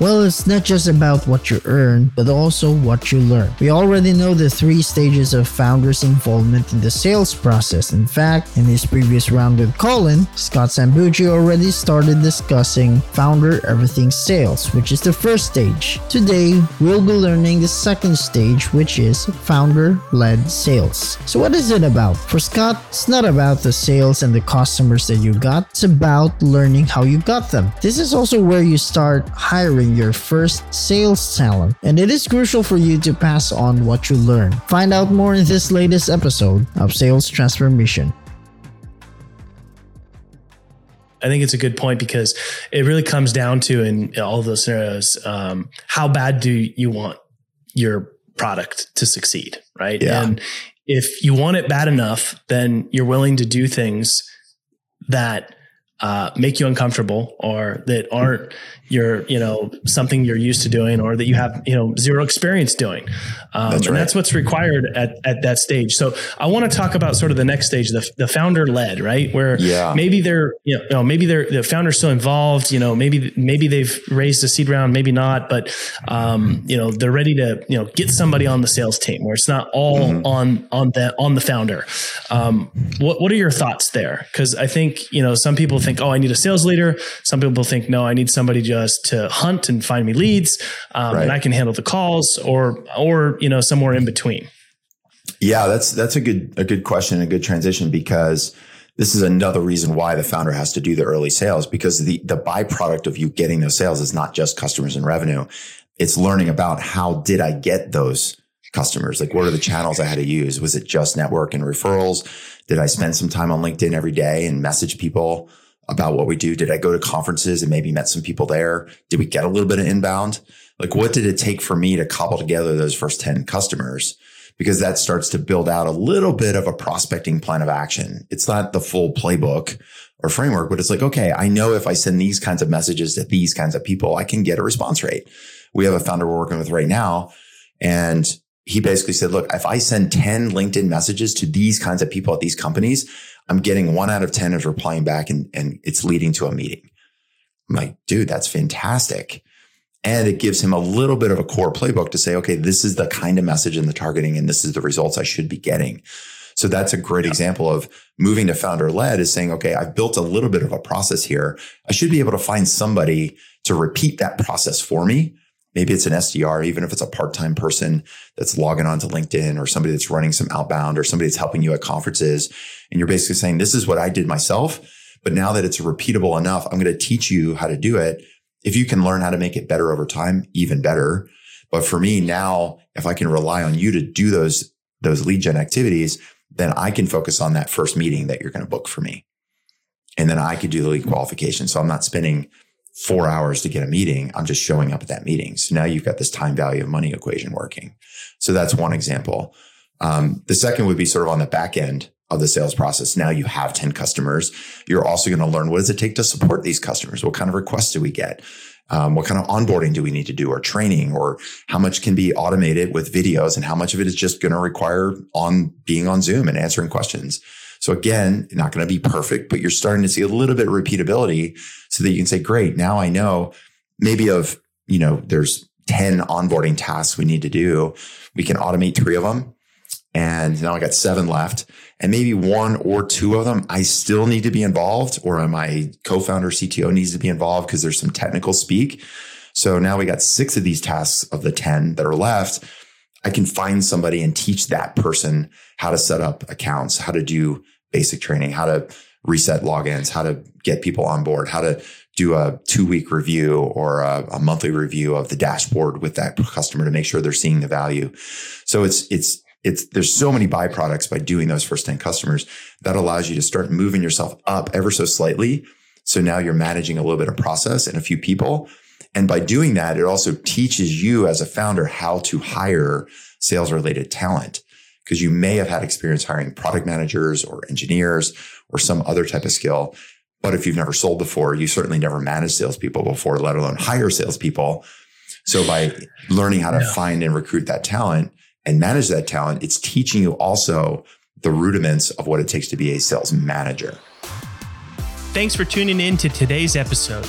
Well, it's not just about what you earn, but also what you learn. We already know the three stages of founders' involvement in the sales process. In fact, in his previous round with Colin, Scott Sambucci already started discussing founder everything sales, which is the first stage. Today, we'll be learning the second stage, which is founder led sales. So, what is it about? For Scott, it's not about the sales and the customers that you got, it's about learning how you got them. This is also where you start hiring your first sales talent, and it is crucial for you to pass on what you learn. Find out more in this latest episode of Sales Transformation. I think it's a good point because it really comes down to in all those scenarios, um, how bad do you want your product to succeed, right? Yeah. And if you want it bad enough, then you're willing to do things that uh, make you uncomfortable or that aren't your you know something you're used to doing or that you have you know zero experience doing um, That's and right. that's what's required at, at that stage so i want to talk about sort of the next stage the, the founder led right where Yeah. maybe they're you know maybe they're the founder's still involved you know maybe maybe they've raised a seed round maybe not but um, you know they're ready to you know get somebody on the sales team where it's not all Mm-hmm. on on the on the founder um, what what are your thoughts there because i think you know some people think oh i need a sales leader some people think no i need somebody just to hunt and find me leads um, Right. and i can handle the calls or or you know somewhere in between Yeah, that's that's a good a good question, a good transition because this is another reason why the founder has to do the early sales because the the byproduct of you getting those sales is not just customers and revenue. It's learning about how did I get those customers? Like what are the channels I had to use? Was it just network and referrals? Did I spend some time on LinkedIn every day and message people about what we do? Did I go to conferences and maybe met some people there? Did we get a little bit of inbound? Like what did it take for me to cobble together those first 10 customers? because that starts to build out a little bit of a prospecting plan of action. It's not the full playbook or framework, but it's like, okay, I know if I send these kinds of messages to these kinds of people, I can get a response rate. We have a founder we're working with right now. And he basically said, look, if I send 10 LinkedIn messages to these kinds of people at these companies, I'm getting one out of 10 is replying back and, and it's leading to a meeting. I'm like, dude, that's fantastic. And it gives him a little bit of a core playbook to say, okay, this is the kind of message and the targeting, and this is the results I should be getting. So that's a great example of moving to founder led is saying, okay, I've built a little bit of a process here. I should be able to find somebody to repeat that process for me. Maybe it's an SDR, even if it's a part-time person that's logging onto LinkedIn or somebody that's running some outbound or somebody that's helping you at conferences. And you're basically saying, this is what I did myself. But now that it's repeatable enough, I'm going to teach you how to do it. If you can learn how to make it better over time, even better. But for me now, if I can rely on you to do those, those lead gen activities, then I can focus on that first meeting that you're going to book for me. And then I could do the lead qualification. So I'm not spending four hours to get a meeting. I'm just showing up at that meeting. So now you've got this time value of money equation working. So that's one example. Um, the second would be sort of on the back end of the sales process. Now you have 10 customers. You're also going to learn what does it take to support these customers? What kind of requests do we get? Um, what kind of onboarding do we need to do or training or how much can be automated with videos and how much of it is just going to require on being on Zoom and answering questions. So again, not going to be perfect, but you're starting to see a little bit of repeatability so that you can say, great, now I know maybe of, you know, there's 10 onboarding tasks we need to do. We can automate three of them. And now I got seven left. And maybe one or two of them, I still need to be involved, or my co-founder CTO needs to be involved because there's some technical speak. So now we got six of these tasks of the 10 that are left. I can find somebody and teach that person how to set up accounts, how to do basic training, how to reset logins, how to get people on board, how to do a two week review or a, a, monthly review of the dashboard with that customer to make sure they're seeing the value. So it's, it's, it's, there's so many byproducts by doing those first 10 customers that allows you to start moving yourself up ever so slightly. So now you're managing a little bit of process and a few people. And by doing that, it also teaches you as a founder how to hire sales related talent because you may have had experience hiring product managers or engineers or some other type of skill. But if you've never sold before, you certainly never managed salespeople before, let alone hire salespeople. So by learning how to yeah. find and recruit that talent and manage that talent, it's teaching you also the rudiments of what it takes to be a sales manager. Thanks for tuning in to today's episode.